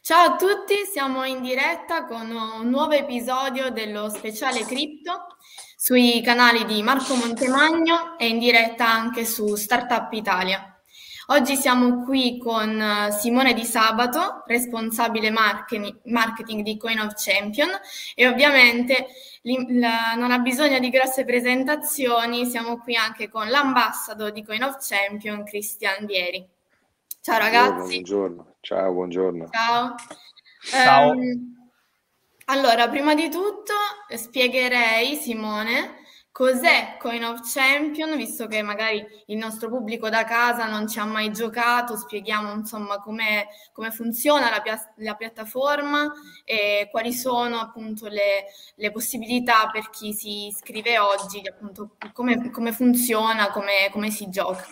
Ciao a tutti, siamo in diretta con un nuovo episodio dello speciale Crypto sui canali di Marco Montemagno e in diretta anche su Startup Italia. Oggi siamo qui con Simone Di Sabato, responsabile marketing di Coin of Champion e ovviamente non ha bisogno di grosse presentazioni, siamo qui anche con l'ambassador di Coin of Champion, Cristian Dieri. Ciao ragazzi. Buongiorno, ciao, buongiorno. Ciao. Ciao. Um, allora, prima di tutto spiegherei, Simone, cos'è Coin of Champion, visto che magari il nostro pubblico da casa non ci ha mai giocato, spieghiamo insomma come funziona la, pia- la, piattaforma e quali sono appunto le, le, possibilità per chi si iscrive oggi, appunto come, come funziona, come, come si gioca.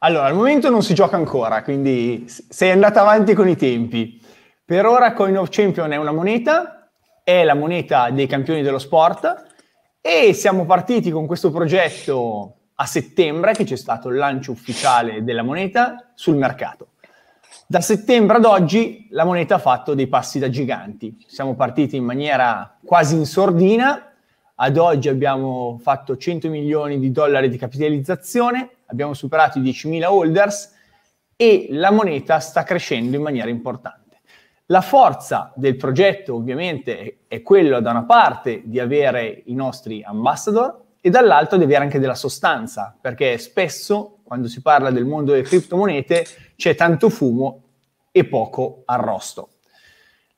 Allora, al momento non si gioca ancora, quindi sei andata avanti con i tempi. Per ora Coin of Champion è una moneta, è la moneta dei campioni dello sport e siamo partiti con questo progetto a settembre, che c'è stato il lancio ufficiale della moneta sul mercato. Da settembre ad oggi la moneta ha fatto dei passi da giganti. Siamo partiti in maniera quasi in sordina, ad oggi abbiamo fatto 100 milioni di dollari di capitalizzazione, abbiamo superato i 10.000 holders e la moneta sta crescendo in maniera importante. La forza del progetto ovviamente è quello da una parte di avere i nostri ambassador e dall'altro di avere anche della sostanza, perché spesso quando si parla del mondo delle criptomonete c'è tanto fumo e poco arrosto.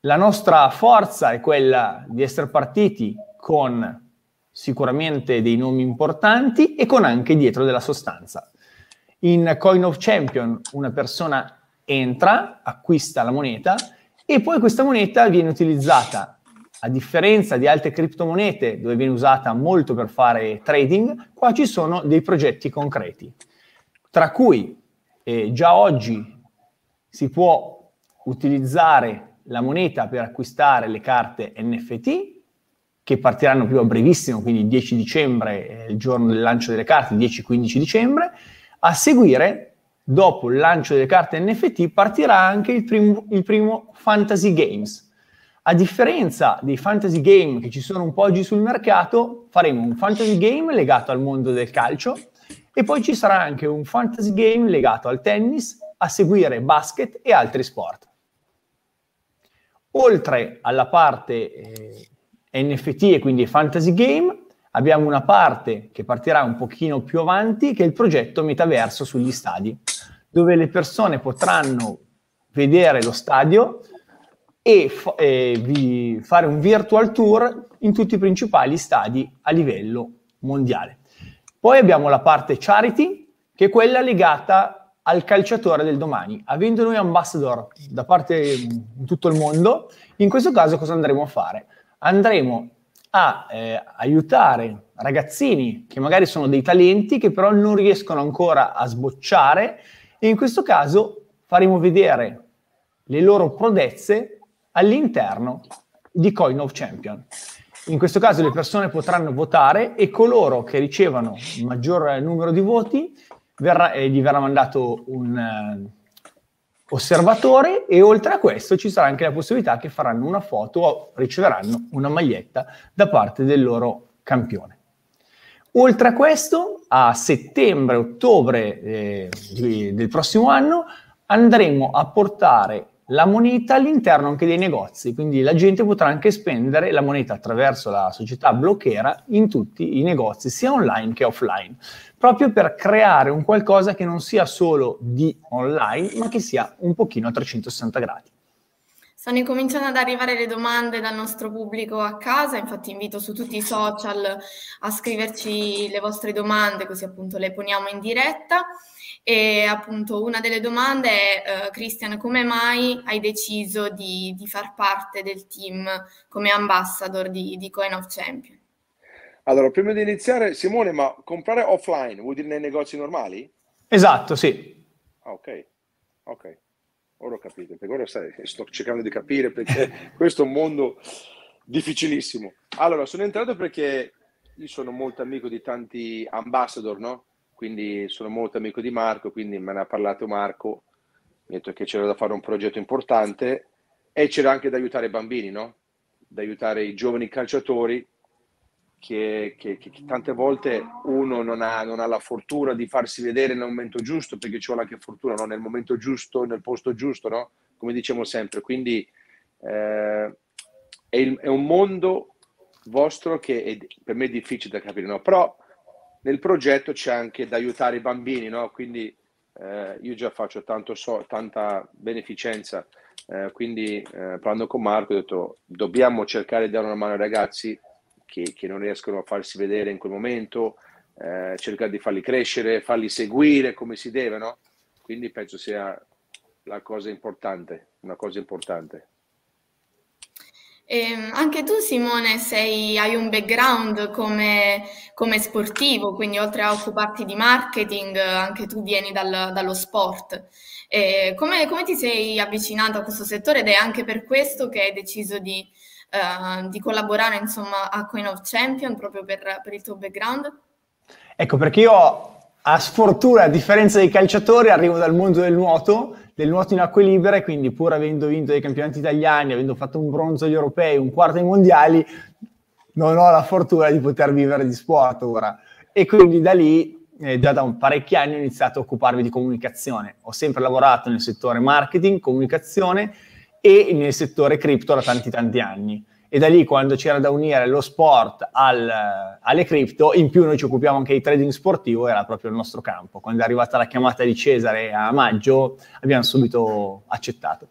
La nostra forza è quella di essere partiti con sicuramente dei nomi importanti e con anche dietro della sostanza. In Coin of Champion una persona entra, acquista la moneta e poi questa moneta viene utilizzata, a differenza di altre criptomonete dove viene usata molto per fare trading, qua ci sono dei progetti concreti, tra cui eh, già oggi si può utilizzare la moneta per acquistare le carte NFT che partiranno più a brevissimo, quindi il 10 dicembre, il giorno del lancio delle carte, 10-15 dicembre. A seguire, dopo il lancio delle carte NFT, partirà anche il primo, il primo Fantasy Games. A differenza dei fantasy game che ci sono un po' oggi sul mercato, faremo un fantasy game legato al mondo del calcio e poi ci sarà anche un fantasy game legato al tennis, a seguire basket e altri sport. Oltre alla parte eh, NFT e quindi fantasy game, abbiamo una parte che partirà un pochino più avanti, che è il progetto metaverso sugli stadi, dove le persone potranno vedere lo stadio e, f- e fare un virtual tour in tutti i principali stadi a livello mondiale. Poi abbiamo la parte charity, che è quella legata al calciatore del domani. Avendo noi ambassador da parte di tutto il mondo, in questo caso cosa andremo a fare? Andremo a eh, aiutare ragazzini che magari sono dei talenti che però non riescono ancora a sbocciare e in questo caso faremo vedere le loro prodezze all'interno di Coin of Champion. In questo caso le persone potranno votare e coloro che ricevano il maggior numero di voti verrà, eh, gli verrà mandato un, eh, osservatore e oltre a questo ci sarà anche la possibilità che faranno una foto o riceveranno una maglietta da parte del loro campione. Oltre a questo, a settembre-ottobre eh, del prossimo anno andremo a portare la moneta all'interno anche dei negozi, quindi la gente potrà anche spendere la moneta attraverso la società blocchera in tutti i negozi, sia online che offline, proprio per creare un qualcosa che non sia solo di online, ma che sia un pochino a 360 gradi. Stanno incominciando ad arrivare le domande dal nostro pubblico a casa, infatti invito su tutti i social a scriverci le vostre domande, così appunto le poniamo in diretta. E appunto una delle domande è, uh, Christian, come mai hai deciso di, di, far parte del team come ambassador di, di Coin of Champion? Allora, prima di iniziare, Simone, ma comprare offline vuol dire nei negozi normali? Esatto, sì. Ah, ok, ok. Ora ho capito, perché ora sai, sto cercando di capire perché questo è un mondo difficilissimo. Allora, sono entrato perché io sono molto amico di tanti ambassador, no? quindi sono molto amico di Marco, quindi me ne ha parlato Marco, mi ha detto che c'era da fare un progetto importante e c'era anche da aiutare i bambini, no? Da aiutare i giovani calciatori che, che, che, tante volte uno non ha, non ha, la fortuna di farsi vedere nel momento giusto, perché ci vuole anche fortuna, no? Nel momento giusto, nel posto giusto, no? Come diciamo sempre. Quindi eh, è, il, è, un mondo vostro che è, per me è difficile da capire, no? Però nel progetto c'è anche da aiutare i bambini, no? Quindi eh, io già faccio tanto so, tanta beneficenza, eh, quindi eh, parlando con Marco ho detto dobbiamo cercare di dare una mano ai ragazzi che, che non riescono a farsi vedere in quel momento, eh, cercare di farli crescere, farli seguire come si deve, no? Quindi penso sia la cosa importante, una cosa importante. E ehm, anche tu Simone sei, hai un background come, come, sportivo, quindi oltre a occuparti di marketing, anche tu vieni dal, dallo sport. Come, come, ti sei avvicinato a questo settore ed è anche per questo che hai deciso di, uh, di collaborare insomma, a Queen of Champion proprio per, per il tuo background? Ecco, perché io a sfortuna, a differenza dei calciatori, arrivo dal mondo del nuoto del nuoto in acque libere, quindi pur avendo vinto dei campionati italiani, avendo fatto un bronzo agli europei, un quarto ai mondiali, non ho la fortuna di poter vivere di sport ora. E quindi da lì, eh, già da parecchi anni, ho iniziato a occuparmi di comunicazione. Ho sempre lavorato nel settore marketing, comunicazione e nel settore cripto da tanti tanti anni e da lì quando c'era da unire lo sport al, alle cripto, in più noi ci occupiamo anche di trading sportivo, era proprio il nostro campo. Quando è arrivata la chiamata di Cesare a maggio abbiamo subito accettato.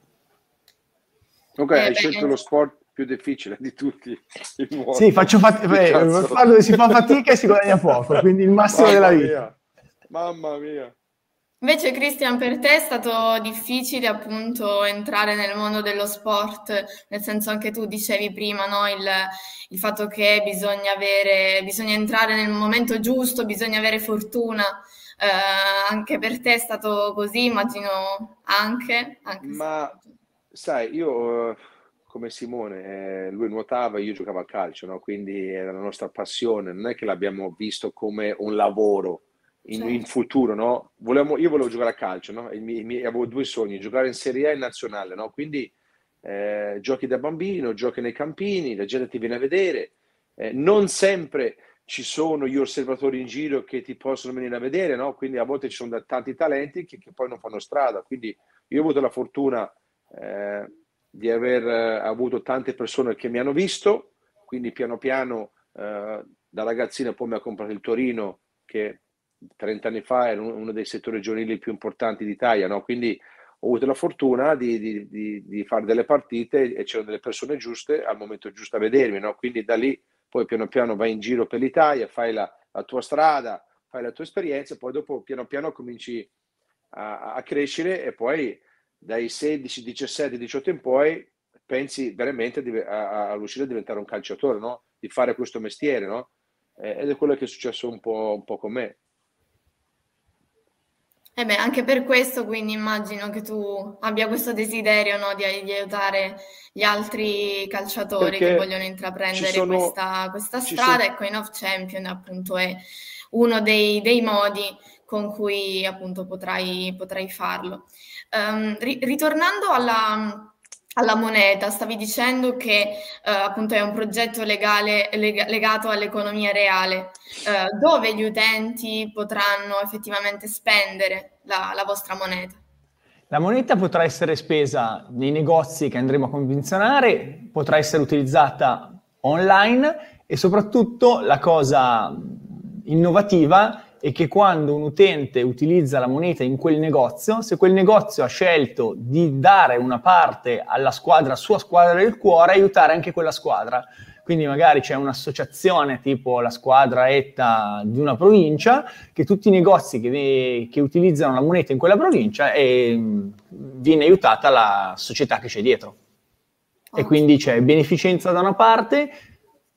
Ok, hai scelto lo sport più difficile di tutti. Sì, faccio fatica, dove si fa fatica e si guadagna poco, quindi il massimo Mamma della vita. Mia. Mamma mia. Invece, Christian, per te è stato difficile appunto entrare nel mondo dello sport, nel senso anche tu dicevi prima, no? il, il, fatto che bisogna, avere, bisogna entrare nel momento giusto, bisogna avere fortuna. Eh, anche per te è stato così, immagino anche. anche Ma sai, io come Simone, eh, lui nuotava, io giocavo a calcio, no? quindi era la nostra passione, non è che l'abbiamo visto come un lavoro in, certo. in futuro, no? Volevamo, io volevo giocare a calcio, no? I miei, i miei, avevo due sogni, giocare in Serie A e in nazionale, no? Quindi eh, giochi da bambino, giochi nei campini, la gente ti viene a vedere, eh, non sempre ci sono gli osservatori in giro che ti possono venire a vedere, no? Quindi a volte ci sono tanti talenti che, che poi non fanno strada. Quindi io ho avuto la fortuna eh, di aver eh, avuto tante persone che mi hanno visto, quindi piano piano eh, da ragazzina poi mi ha comprato il Torino che 30 anni fa era uno dei settori giovanili più importanti d'Italia, no? quindi ho avuto la fortuna di, di, di, di, fare delle partite e c'erano delle persone giuste al momento giusto a vedermi, no? quindi da lì poi piano piano vai in giro per l'Italia, fai la, la tua strada, fai la tua esperienza, poi dopo piano piano cominci a, a crescere e poi dai 16, 17, 18 in poi pensi veramente a, a, a riuscire a diventare un calciatore, no? di fare questo mestiere, no? ed è quello che è successo un po', un po' con me. Eh beh, anche per questo quindi immagino che tu abbia questo desiderio no, di, di, aiutare gli altri calciatori Perché che vogliono intraprendere sono, questa, questa strada. sono... e Coin of Champion appunto è uno dei, dei modi con cui appunto potrai, potrai farlo. Um, ri- ritornando alla, alla moneta, stavi dicendo che eh, appunto è un progetto legale, leg- legato all'economia reale, eh, dove gli utenti potranno effettivamente spendere la, la, vostra moneta? La moneta potrà essere spesa nei negozi che andremo a convenzionare, potrà essere utilizzata online e soprattutto la cosa innovativa è che quando un utente utilizza la moneta in quel negozio, se quel negozio ha scelto di dare una parte alla squadra, sua squadra del cuore, aiutare anche quella squadra. Quindi magari c'è un'associazione tipo la squadra ETA di una provincia, che tutti i negozi che, che utilizzano la moneta in quella provincia e viene aiutata la società che c'è dietro. E quindi c'è beneficenza da una parte,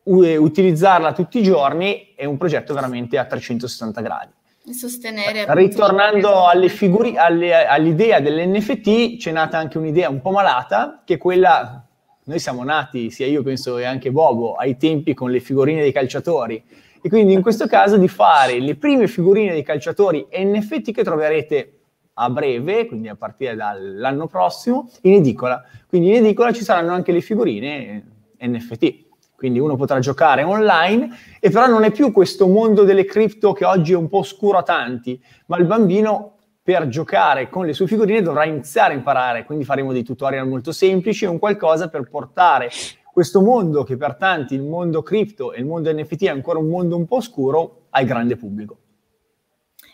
utilizzarla tutti i giorni è un progetto veramente a 360 gradi. Sostenere Ritornando alle figuri, alle, all'idea dell'NFT, c'è nata anche un'idea un po' malata, che è quella, noi siamo nati, sia io penso e anche Bobo, ai tempi con le figurine dei calciatori, e quindi in questo caso di fare le prime figurine dei calciatori NFT che troverete a breve, quindi a partire dall'anno prossimo, in edicola. Quindi in edicola ci saranno anche le figurine NFT. Quindi uno potrà giocare online e però non è più questo mondo delle cripto che oggi è un po' oscuro a tanti, ma il bambino per giocare con le sue figurine dovrà iniziare a imparare, quindi faremo dei tutorial molto semplici un qualcosa per portare questo mondo che per tanti il mondo cripto e il mondo NFT è ancora un mondo un po' oscuro al grande pubblico.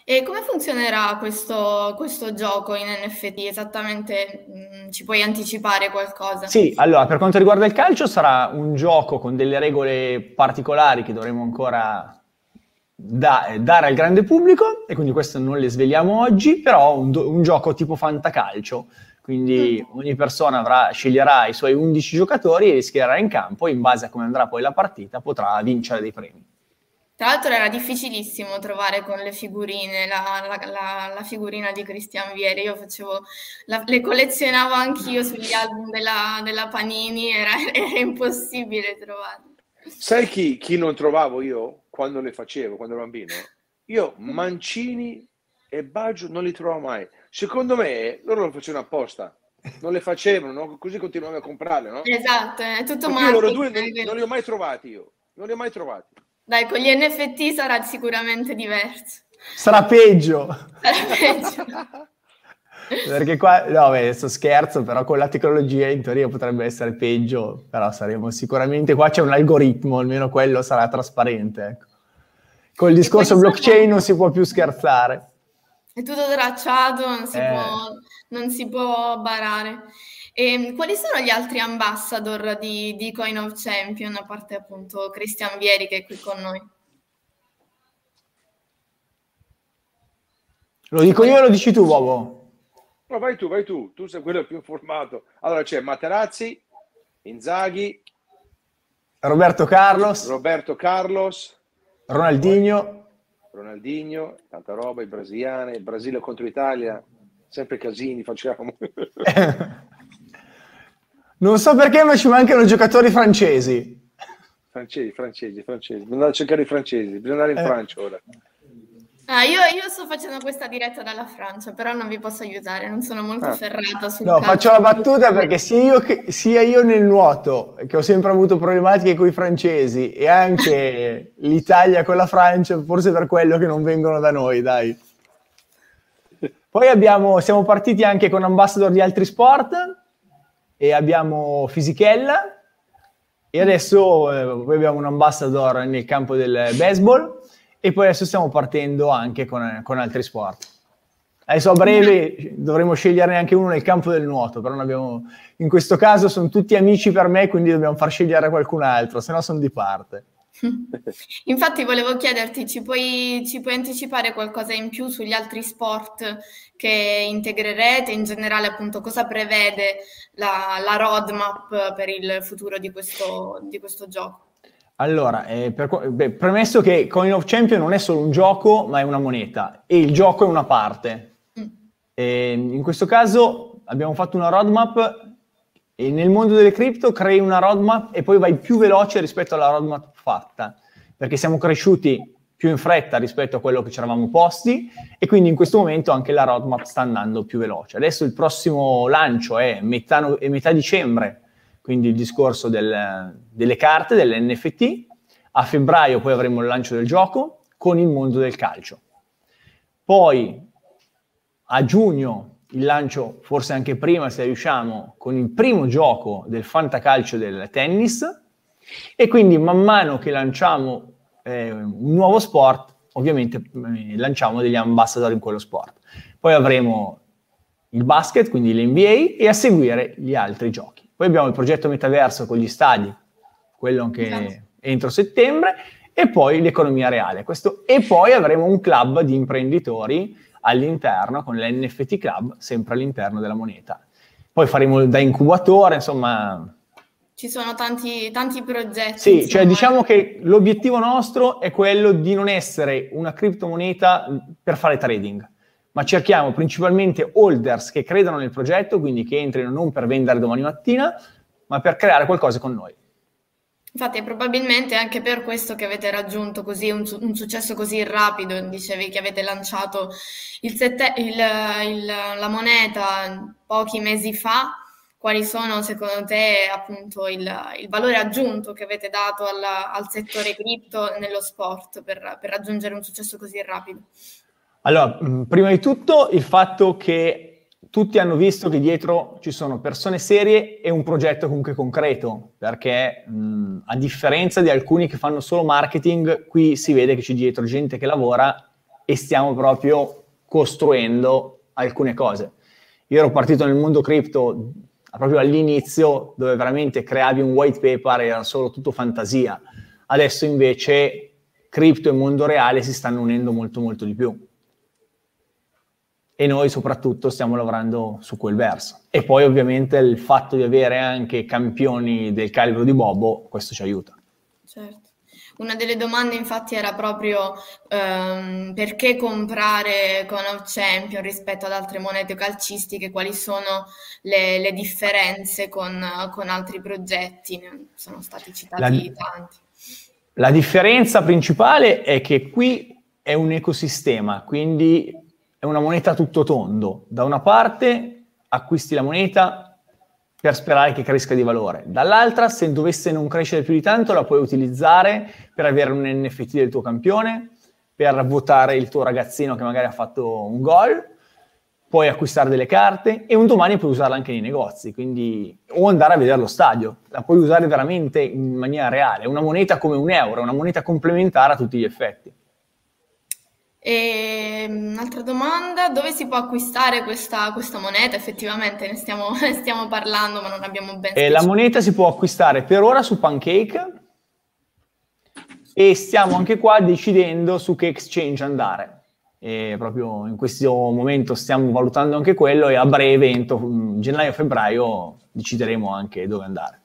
E come funzionerà questo, questo gioco in NFT esattamente? Mm, ci puoi anticipare qualcosa? Sì, allora per quanto riguarda il calcio sarà un gioco con delle regole particolari che dovremo ancora da, dare al grande pubblico e quindi questo non le sveliamo oggi, però un, un gioco tipo fantacalcio, quindi mm. ogni persona avrà, sceglierà i suoi 11 giocatori e li schiererà in campo e in base a come andrà poi la partita potrà vincere dei premi. Tra l'altro era difficilissimo trovare con le figurine la, la, la, la figurina di Cristian Vieri, io facevo, le collezionavo anch'io sugli album della, della Panini, era, era, impossibile trovarle. Sai chi, chi, non trovavo io quando le facevo, quando ero bambino? Io Mancini e Baggio non li trovavo mai. Secondo me loro lo facevano apposta, non le facevano, no? così continuavano a comprarle, no? Esatto, è tutto male. Loro due non, non li ho mai trovati io, non li ho mai trovati. Dai, con gli NFT sarà sicuramente diverso. Sarà peggio. Sarà peggio. Perché qua, no, beh, adesso scherzo, però con la tecnologia in teoria potrebbe essere peggio, però saremo sicuramente, qua c'è un algoritmo, almeno quello sarà trasparente. Ecco. Col discorso blockchain sono... non si può più scherzare. È tutto tracciato, non si, eh. può, non si può barare. E ehm, quali sono gli altri ambassador di, di Coin of Champion, a parte appunto Cristian Vieri che è qui con noi? Lo dico io o lo dici tu, Bobo? No, vai tu, vai tu, tu sei quello più informato. Allora c'è Materazzi, Inzaghi, Roberto Carlos, Roberto Carlos, Ronaldinho, Ronaldinho, tanta roba, i brasiliani, il Brasile contro l'Italia, sempre casini facciamo. Non so perché, ma ci mancano giocatori francesi. Francesi, francesi, francesi. Bisogna cercare i francesi, bisogna andare in eh. Francia ora. Ah, io, io, sto facendo questa diretta dalla Francia, però non vi posso aiutare, non sono molto ah. ferrata sul No, faccio la battuta perché sia io, che, sia io, nel nuoto, che ho sempre avuto problematiche con i francesi, e anche l'Italia con la Francia, forse per quello che non vengono da noi, dai. Poi abbiamo, siamo partiti anche con ambassador di altri sport, e abbiamo Fisichella e adesso eh, poi abbiamo un ambassador nel campo del baseball e poi adesso stiamo partendo anche con, con altri sport. Adesso a breve dovremo sceglierne anche uno nel campo del nuoto, però abbiamo, in questo caso sono tutti amici per me, quindi dobbiamo far scegliere qualcun altro, se no sono di parte. Infatti volevo chiederti, ci puoi, ci puoi, anticipare qualcosa in più sugli altri sport che integrerete? In generale, appunto, cosa prevede la, la roadmap per il futuro di questo, di questo gioco? Allora, eh, per, beh, premesso che Coin of Champion non è solo un gioco, ma è una moneta e il gioco è una parte. Mm. in questo caso abbiamo fatto una roadmap e nel mondo delle cripto crei una roadmap e poi vai più veloce rispetto alla roadmap fatta, perché siamo cresciuti più in fretta rispetto a quello che ci eravamo posti e quindi in questo momento anche la roadmap sta andando più veloce. Adesso il prossimo lancio è metà, è metà dicembre, quindi il discorso del, delle carte, delle NFT. A febbraio poi avremo il lancio del gioco con il mondo del calcio. Poi a giugno il lancio, forse anche prima se riusciamo, con il primo gioco del fantacalcio del tennis e quindi man mano che lanciamo eh, un nuovo sport, ovviamente eh, lanciamo degli ambassador in quello sport. Poi avremo il basket, quindi l'NBA e a seguire gli altri giochi. Poi abbiamo il progetto metaverso con gli stadi, quello anche esatto. entro settembre, e poi l'economia reale. Questo, e poi avremo un club di imprenditori all'interno con l'NFT Club, sempre all'interno della moneta. Poi faremo da incubatore, insomma... Ci sono tanti, tanti progetti. Sì, insomma. cioè diciamo che l'obiettivo nostro è quello di non essere una criptomoneta per fare trading, ma cerchiamo principalmente holders che credano nel progetto, quindi che entrino non per vendere domani mattina, ma per creare qualcosa con noi. Infatti è probabilmente anche per questo che avete raggiunto così un, un successo così rapido. Dicevi che avete lanciato il sette, il, il, la moneta pochi mesi fa. Quali sono secondo te appunto il, il valore aggiunto che avete dato al, al settore cripto nello sport per, per raggiungere un successo così rapido? Allora, prima di tutto il fatto che tutti hanno visto che dietro ci sono persone serie e un progetto comunque concreto, perché mh, a differenza di alcuni che fanno solo marketing, qui si vede che c'è dietro gente che lavora e stiamo proprio costruendo alcune cose. Io ero partito nel mondo cripto proprio all'inizio, dove veramente creavi un white paper era solo tutto fantasia. Adesso invece cripto e mondo reale si stanno unendo molto molto di più e noi soprattutto stiamo lavorando su quel verso. E poi ovviamente il fatto di avere anche campioni del calibro di Bobo, questo ci aiuta. Certo. Una delle domande infatti era proprio um, perché comprare con of Champion rispetto ad altre monete calcistiche, quali sono le, le differenze con, con, altri progetti, ne sono stati citati la, tanti. La differenza principale è che qui è un ecosistema, quindi è una moneta tutto tondo. Da una parte acquisti la moneta per sperare che cresca di valore, dall'altra se dovesse non crescere più di tanto la puoi utilizzare per avere un NFT del tuo campione, per votare il tuo ragazzino che magari ha fatto un gol, puoi acquistare delle carte e un domani puoi usarla anche nei negozi, quindi o andare a vedere lo stadio, la puoi usare veramente in maniera reale, una moneta come un euro, una moneta complementare a tutti gli effetti. E ehm, un'altra domanda, dove si può acquistare questa, questa moneta? Effettivamente ne stiamo, ne stiamo, parlando, ma non abbiamo ben eh, La moneta si può acquistare per ora su Pancake e stiamo anche qua decidendo su che exchange andare. E proprio in questo momento stiamo valutando anche quello e a breve, entro gennaio-febbraio, decideremo anche dove andare.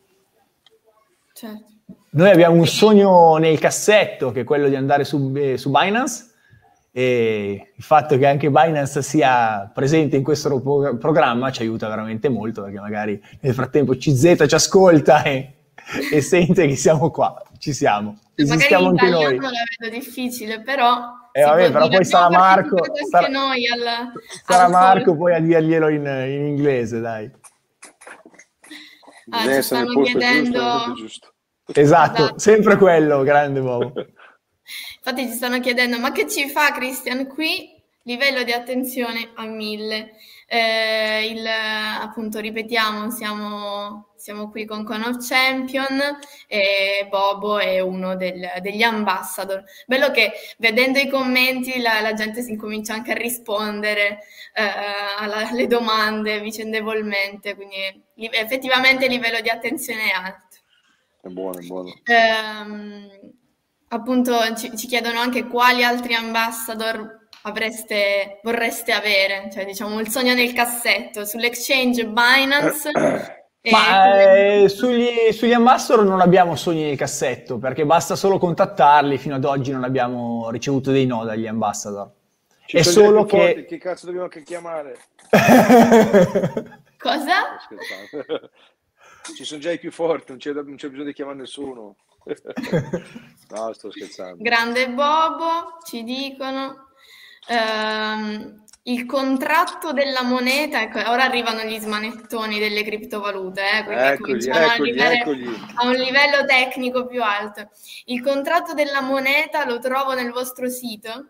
Certo. Noi abbiamo un sogno nel cassetto che è quello di andare su, eh, su Binance e il fatto che anche Binance sia presente in questo pro- programma ci aiuta veramente molto perché magari nel frattempo CZ ci ascolta e, e sente che siamo qua, ci siamo. Esistiamo anche noi. non la vedo difficile, però... Eh, vabbè, però poi sarà Marco, sarà, al, sarà Marco poi a dirglielo in, in inglese, dai. Ah, ci stanno chiedendo... Giusto, esatto, esatto, sempre quello, grande Bobo. Infatti ci stanno chiedendo, ma che ci fa Christian qui? Livello di attenzione a mille. Eh, il, appunto, ripetiamo, siamo, siamo qui con Con of Champion e Bobo è uno del, degli ambassador. Bello che vedendo i commenti la, la gente si incomincia anche a rispondere eh, alle domande vicendevolmente, quindi effettivamente il livello di attenzione è alto. È buono, è buono. Eh, appunto ci, ci, chiedono anche quali altri ambassador avreste, vorreste avere, cioè diciamo il sogno nel cassetto, sull'exchange Binance. Ma eh, sugli, sugli, ambassador non abbiamo sogni nel cassetto perché basta solo contattarli. Fino ad oggi non abbiamo ricevuto dei no dagli ambassador. Ci è solo che. Forti, che cazzo dobbiamo anche chiamare? Cosa? Ci sono già i più forti, non c'è, non c'è bisogno di chiamare nessuno. no, sto scherzando. Grande Bobo, ci dicono. Ehm, il contratto della moneta, ecco, ora arrivano gli smanettoni delle criptovalute, eh, quindi eccoli, cominciamo eccoli, a, arrivare a un livello tecnico più alto. Il contratto della moneta lo trovo nel vostro sito?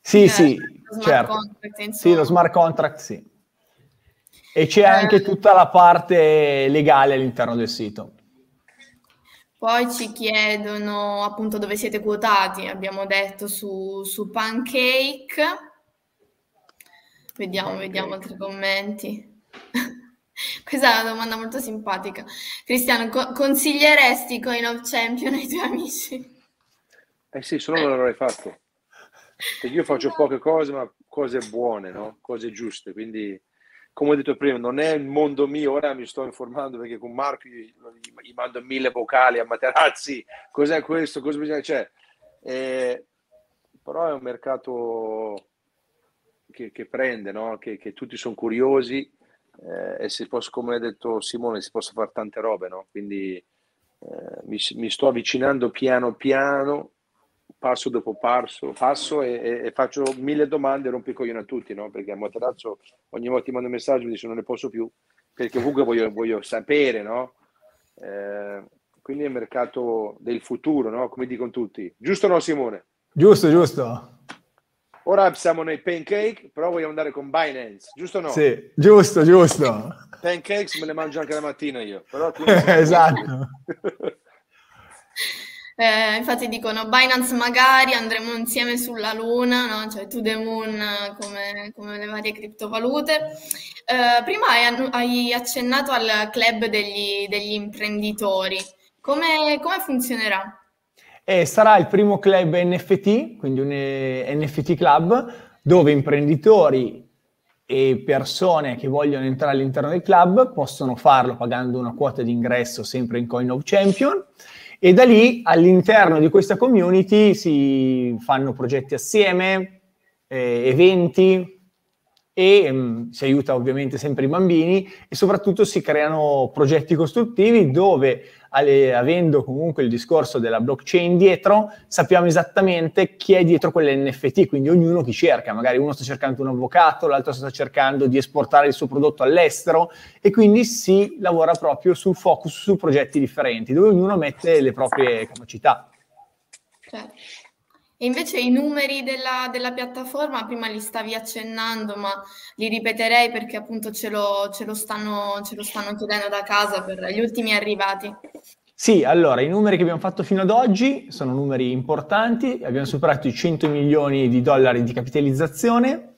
Sì, eh, sì, certo. Contract, sì, lo smart contract, sì. E c'è eh, anche tutta la parte legale all'interno del sito. Poi ci chiedono appunto dove siete quotati, abbiamo detto su, su Pancake. Vediamo, Pancake. vediamo altri commenti. Questa è una domanda molto simpatica. Cristiano, co- consiglieresti Coin of Champion ai tuoi amici? Eh sì, solo non l'avrei fatto. Perché io faccio poche cose, ma cose buone, no? Cose giuste, quindi come ho detto prima, non è il mondo mio, ora mi sto informando perché con Marco gli, gli mando mille vocali a Materazzi, cos'è questo, cosa bisogna, cioè, eh, però è un mercato che, che prende, no? che, che, tutti sono curiosi eh, e si può, come ha detto Simone, si possono fare tante robe, no? quindi eh, mi, mi, sto avvicinando piano piano, passo dopo passo, passo e, e, e faccio mille domande e rompo i coglioni a tutti, no? Perché a Materazzo ogni volta ti mando un messaggio e mi dice non ne posso più, perché comunque voglio, voglio sapere, no? Eh, quindi è il mercato del futuro, no? Come dicono tutti. Giusto o no, Simone? Giusto, giusto. Ora siamo nei pancake, però vogliamo andare con Binance, giusto o no? Sì, giusto, giusto. Pancakes me le mangio anche la mattina io. Però esatto. Eh, infatti dicono Binance magari andremo insieme sulla Luna, no? cioè to the moon come, come le varie criptovalute. Eh, prima hai, hai, accennato al club degli, degli imprenditori. Come, come funzionerà? E sarà il primo club NFT, quindi un eh, NFT club, dove imprenditori e persone che vogliono entrare all'interno del club possono farlo pagando una quota di ingresso sempre in Coin of Champion e da lì all'interno di questa community si fanno progetti assieme, eh, eventi e um, si aiuta ovviamente sempre i bambini e soprattutto si creano progetti costruttivi dove alle, avendo comunque il discorso della blockchain dietro, sappiamo esattamente chi è dietro quell'NFT, quindi ognuno chi cerca, magari uno sta cercando un avvocato, l'altro sta cercando di esportare il suo prodotto all'estero e quindi si lavora proprio sul focus su progetti differenti, dove ognuno mette le proprie capacità. Certo. E invece i numeri della, della, piattaforma, prima li stavi accennando, ma li ripeterei perché appunto ce lo, ce lo, stanno, ce lo stanno chiedendo da casa per gli ultimi arrivati. Sì, allora i numeri che abbiamo fatto fino ad oggi sono numeri importanti, abbiamo superato i 100 milioni di dollari di capitalizzazione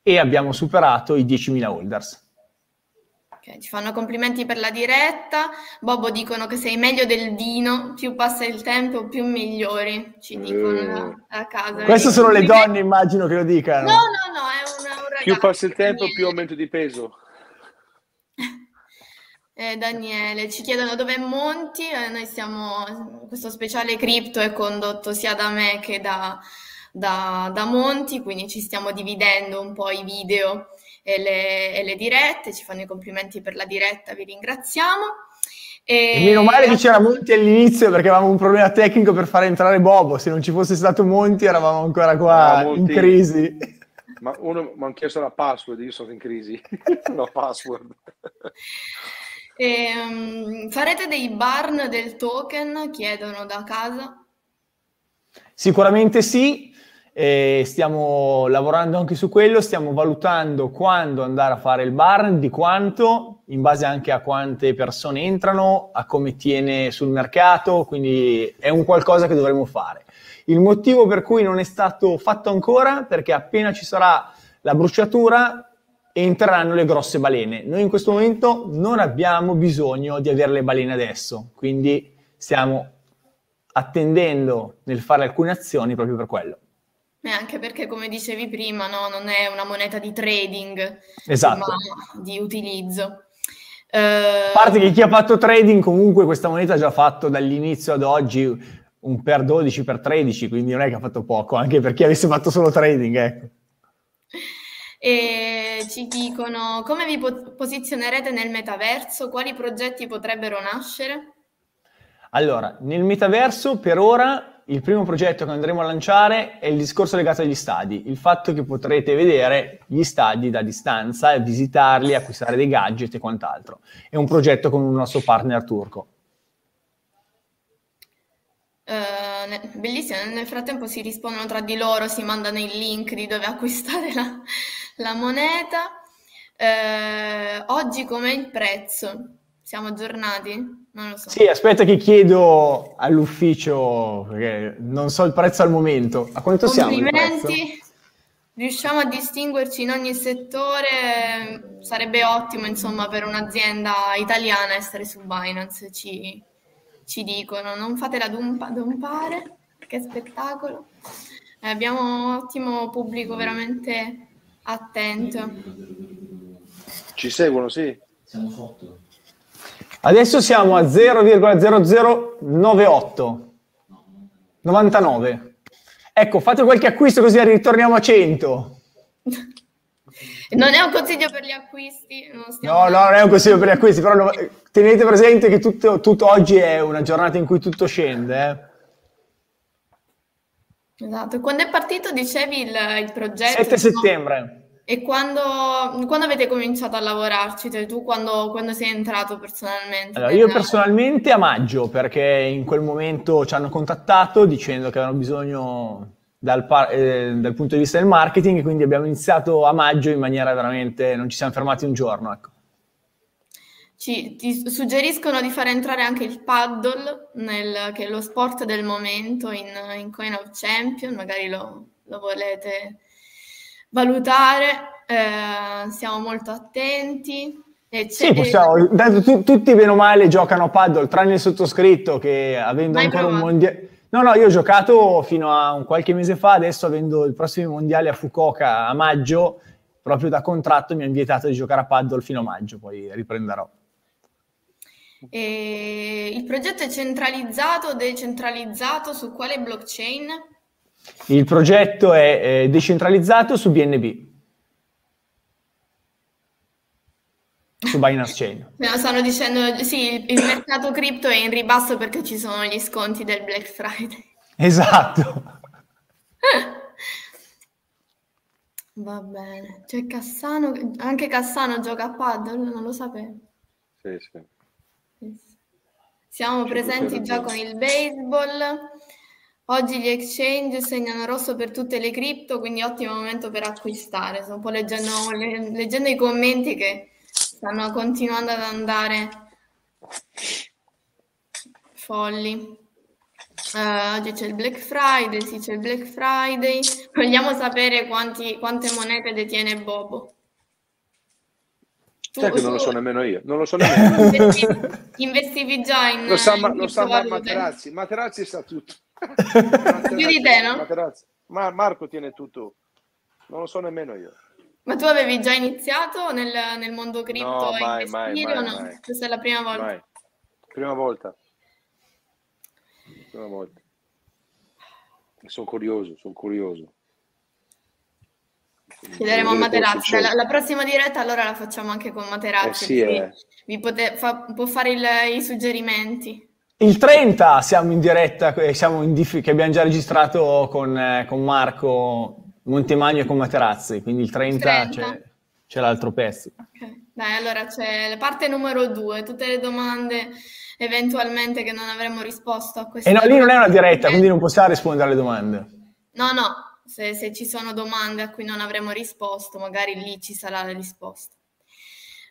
e abbiamo superato i 10.000 holders. Okay, ci fanno complimenti per la diretta. Bobo dicono che sei meglio del vino, più passa il tempo, più migliori. Ci dicono uh, a casa. Queste sono le donne, immagino che lo dicano. No, no, no, è un, un ragazzo. Più passa il tempo, più aumento di peso. Eh, Daniele, ci chiedono dove è Monti. Eh, noi siamo. Questo speciale cripto è condotto sia da me che da, da, da Monti, quindi ci stiamo dividendo un po' i video e le, e le dirette, ci fanno i complimenti per la diretta, vi ringraziamo. E... e meno male che c'era Monti all'inizio perché avevamo un problema tecnico per fare entrare Bobo, se non ci fosse stato Monti eravamo ancora qua no, in crisi. Ma uno mi ha chiesto la password, io sono in crisi, la password. E, um, farete dei barn del token? Chiedono da casa. Sicuramente sì, e stiamo lavorando anche su quello, stiamo valutando quando andare a fare il bar, di quanto, in base anche a quante persone entrano, a come tiene sul mercato, quindi è un qualcosa che dovremo fare. Il motivo per cui non è stato fatto ancora, perché appena ci sarà la bruciatura, entreranno le grosse balene. Noi in questo momento non abbiamo bisogno di avere le balene adesso, quindi stiamo attendendo nel fare alcune azioni proprio per quello. E anche perché, come dicevi prima, no, non è una moneta di trading, esatto. ma di utilizzo. Uh, a parte che chi ha fatto trading, comunque questa moneta ha già fatto dall'inizio ad oggi un per 12 per 13, quindi non è che ha fatto poco, anche per chi avesse fatto solo trading, ecco. E ci dicono come vi po- posizionerete nel metaverso, quali progetti potrebbero nascere? Allora, nel metaverso per ora il primo progetto che andremo a lanciare è il discorso legato agli stadi, il fatto che potrete vedere gli stadi da distanza, visitarli, acquistare dei gadget e quant'altro. È un progetto con un nostro partner turco. Uh, bellissimo, nel frattempo si rispondono tra di loro, si mandano il link di dove acquistare la, la moneta. Uh, oggi com'è il prezzo? Siamo aggiornati? Non lo so. Sì, aspetta che chiedo all'ufficio, perché non so il prezzo al momento. A quanto siamo? Complimenti. Riusciamo a distinguerci in ogni settore, sarebbe ottimo insomma per un'azienda italiana essere su Binance, ci, ci dicono, non fatela dumpa, dumpare, che spettacolo. Eh, abbiamo un ottimo pubblico veramente attento. Ci seguono, sì. Siamo sotto. Adesso siamo a 0,0098. 99. Ecco, fate qualche acquisto così ritorniamo a 100. Non è un consiglio per gli acquisti. no, no, non è un consiglio per gli acquisti, però tenete presente che tutto, tutto, oggi è una giornata in cui tutto scende. Eh? Esatto. Quando è partito, dicevi, il, il progetto? 7 settembre. E quando, quando, avete cominciato a lavorarci? Cioè, tu quando, quando, sei entrato personalmente? Allora, io personalmente a maggio, perché in quel momento ci hanno contattato dicendo che avevano bisogno dal, eh, dal punto di vista del marketing, quindi abbiamo iniziato a maggio in maniera veramente... non ci siamo fermati un giorno, ecco. Ci, ti suggeriscono di fare entrare anche il paddle, nel, che è lo sport del momento in, in Coin of Champion, magari lo, lo volete valutare, eh, siamo molto attenti. Sì, possiamo, tu, tutti bene o male giocano a paddle, tranne il sottoscritto che avendo Mai ancora provato. un mondiale... No, no, io ho giocato fino a un qualche mese fa, adesso avendo il prossimo mondiale a Fukuoka a maggio, proprio da contratto mi hanno vietato di giocare a paddle fino a maggio, poi riprenderò. E il progetto è centralizzato o decentralizzato su quale blockchain? Il progetto è decentralizzato su BNB. Su Binance Chain. No, stanno dicendo, sì, il mercato cripto è in ribasso perché ci sono gli sconti del Black Friday. Esatto. Va bene. C'è Cassano, anche Cassano gioca a paddle, non lo sapevo. Sì, sì. Siamo presenti già con il baseball. Oggi gli exchange segnano rosso per tutte le cripto, quindi ottimo momento per acquistare. Sto un po' leggendo, leggendo i commenti che stanno continuando ad andare folli. Uh, oggi c'è il Black Friday, sì c'è il Black Friday. Vogliamo sapere quanti, quante monete detiene Bobo. Tu, Sai che non lo so nemmeno io, non lo so nemmeno investivi, investivi già in Lo sa, in lo sa Materazzi, Materazzi sa tutto. Più di te, no? Materazzi. Ma Marco tiene tutto, non lo so nemmeno io. Ma tu avevi già iniziato nel, nel mondo cripto no, mai, mai, mai, o no? Mai. Questa è la prima volta? Mai. Prima volta. Prima volta. Sono curioso, sono curioso. Chiederemo a Materazzi. La, la, prossima diretta allora la facciamo anche con Materazzi. Eh sì, eh. Vi pote, fa, può fare il, i suggerimenti. Il 30 siamo in diretta, siamo in dif- che abbiamo già registrato con, eh, con Marco Montemagno e con Materazzi, quindi il 30, 30. C'è, c'è, l'altro pezzo. Ok, dai, allora c'è la parte numero 2, tutte le domande eventualmente che non avremmo risposto a queste. E no, lì non è una diretta, quindi non possiamo rispondere alle domande. No, no, se, se, ci sono domande a cui non avremo risposto, magari lì ci sarà la risposta.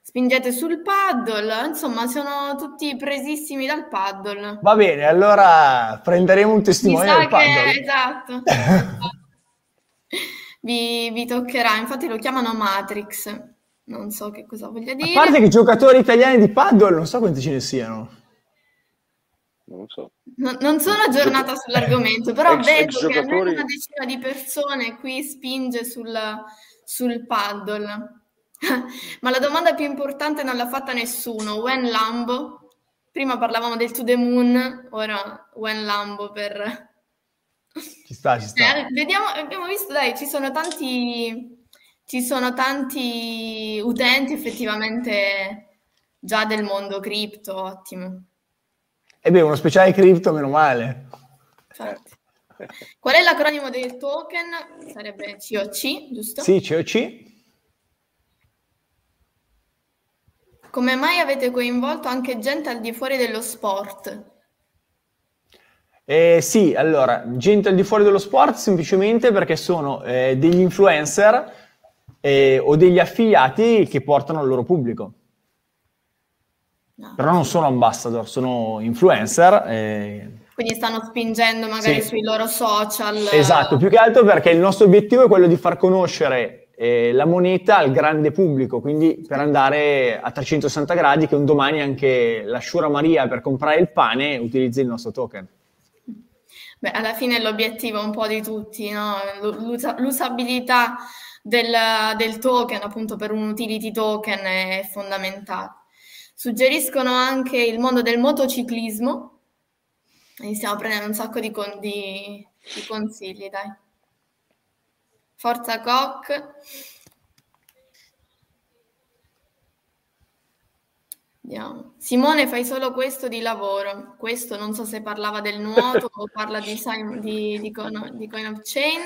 Spingete sul paddle, insomma, sono tutti presissimi dal paddle. Va bene, allora prenderemo un testimone del paddle. Che, esatto. vi, vi toccherà, infatti lo chiamano Matrix. Non so che cosa voglia dire. A parte che giocatori italiani di paddle non so quanti ce ne siano non so. No, non sono aggiornata sull'argomento, però ex, vedo ex che almeno una decina di persone qui spinge sul, sul paddle. Ma la domanda più importante non l'ha fatta nessuno. When Lambo? Prima parlavamo del To The Moon, ora When Lambo per... Ci sta, ci sta. Eh, vediamo, abbiamo visto, dai, ci sono tanti... Ci sono tanti utenti effettivamente già del mondo cripto, ottimo. E beh, uno speciale cripto, meno male. Infatti. Qual è l'acronimo del token? Sarebbe COC, giusto? Sì, COC. Come mai avete coinvolto anche gente al di fuori dello sport? Eh, sì, allora, gente al di fuori dello sport semplicemente perché sono eh, degli influencer eh, o degli affiliati che portano il loro pubblico. No. Però non sono ambassador, sono influencer. E... Quindi stanno spingendo magari sì. sui loro social. Esatto, più che altro perché il nostro obiettivo è quello di far conoscere eh, la moneta al grande pubblico, quindi per andare a 360 gradi che un domani anche la Shura Maria per comprare il pane utilizzi il nostro token. Beh, alla fine è l'obiettivo un po' di tutti, no? L'us- l'usabilità del, del token, appunto per un utility token è fondamentale. Suggeriscono anche il mondo del motociclismo e stiamo prendendo un sacco di, con- di, di consigli, dai. Forza Coq. Vediamo. Simone fai solo questo di lavoro. Questo non so se parlava del nuoto o parla di, di, di, coin, di coin of chain.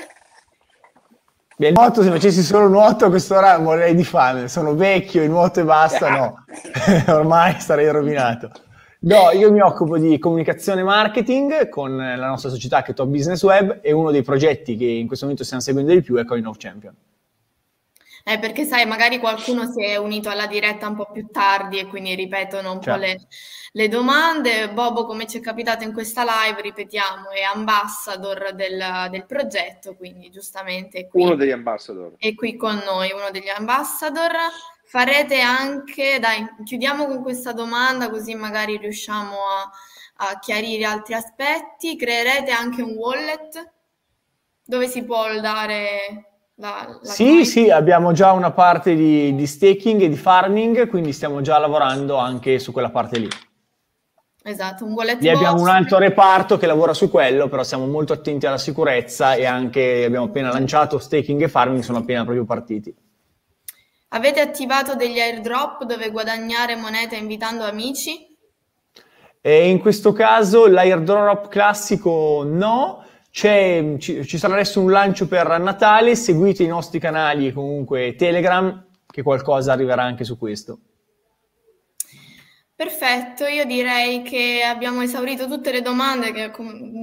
Beh, il nuoto, se facessi solo nuoto a quest'ora morirei di fame. Sono vecchio, il nuoto e basta, no. Ormai sarei rovinato. No, io mi occupo di comunicazione e marketing con la nostra società che è Top Business Web e uno dei progetti che in questo momento stiamo seguendo di più è Coin of Champion. Eh, perché sai, magari qualcuno si è unito alla diretta un po' più tardi e quindi ripetono un certo. po' le, le, domande. Bobo, come ci è capitato in questa live, ripetiamo, è ambassador del, del progetto, quindi giustamente è qui. Uno degli ambassador. È qui con noi, uno degli ambassador. Farete anche, dai, chiudiamo con questa domanda così magari riusciamo a, a chiarire altri aspetti. Creerete anche un wallet dove si può dare la, la sì, sì, abbiamo già una parte di, di, staking e di farming, quindi stiamo già lavorando anche su quella parte lì. Esatto, un wallet Lì abbiamo un altro reparto che lavora su quello, però siamo molto attenti alla sicurezza e anche abbiamo appena lanciato staking e farming, sono appena proprio partiti. Avete attivato degli airdrop dove guadagnare moneta invitando amici? E in questo caso l'airdrop classico no, ci, ci, sarà adesso un lancio per Natale, seguite i nostri canali comunque Telegram, che qualcosa arriverà anche su questo. Perfetto, io direi che abbiamo esaurito tutte le domande che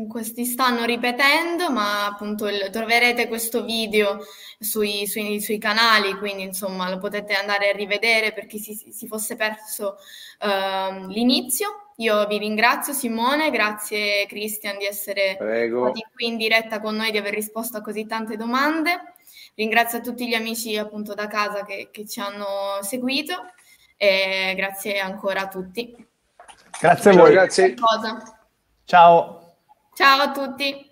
questi stanno ripetendo, ma appunto il, troverete questo video sui, sui, sui, canali, quindi insomma lo potete andare a rivedere per chi si, si fosse perso uh, l'inizio. Io vi ringrazio Simone, grazie Cristian di essere Prego. stati qui in diretta con noi, di aver risposto a così tante domande. Ringrazio a tutti gli amici appunto da casa che, che ci hanno seguito e grazie ancora a tutti. Grazie a voi. Grazie. Ciao. Ciao a tutti.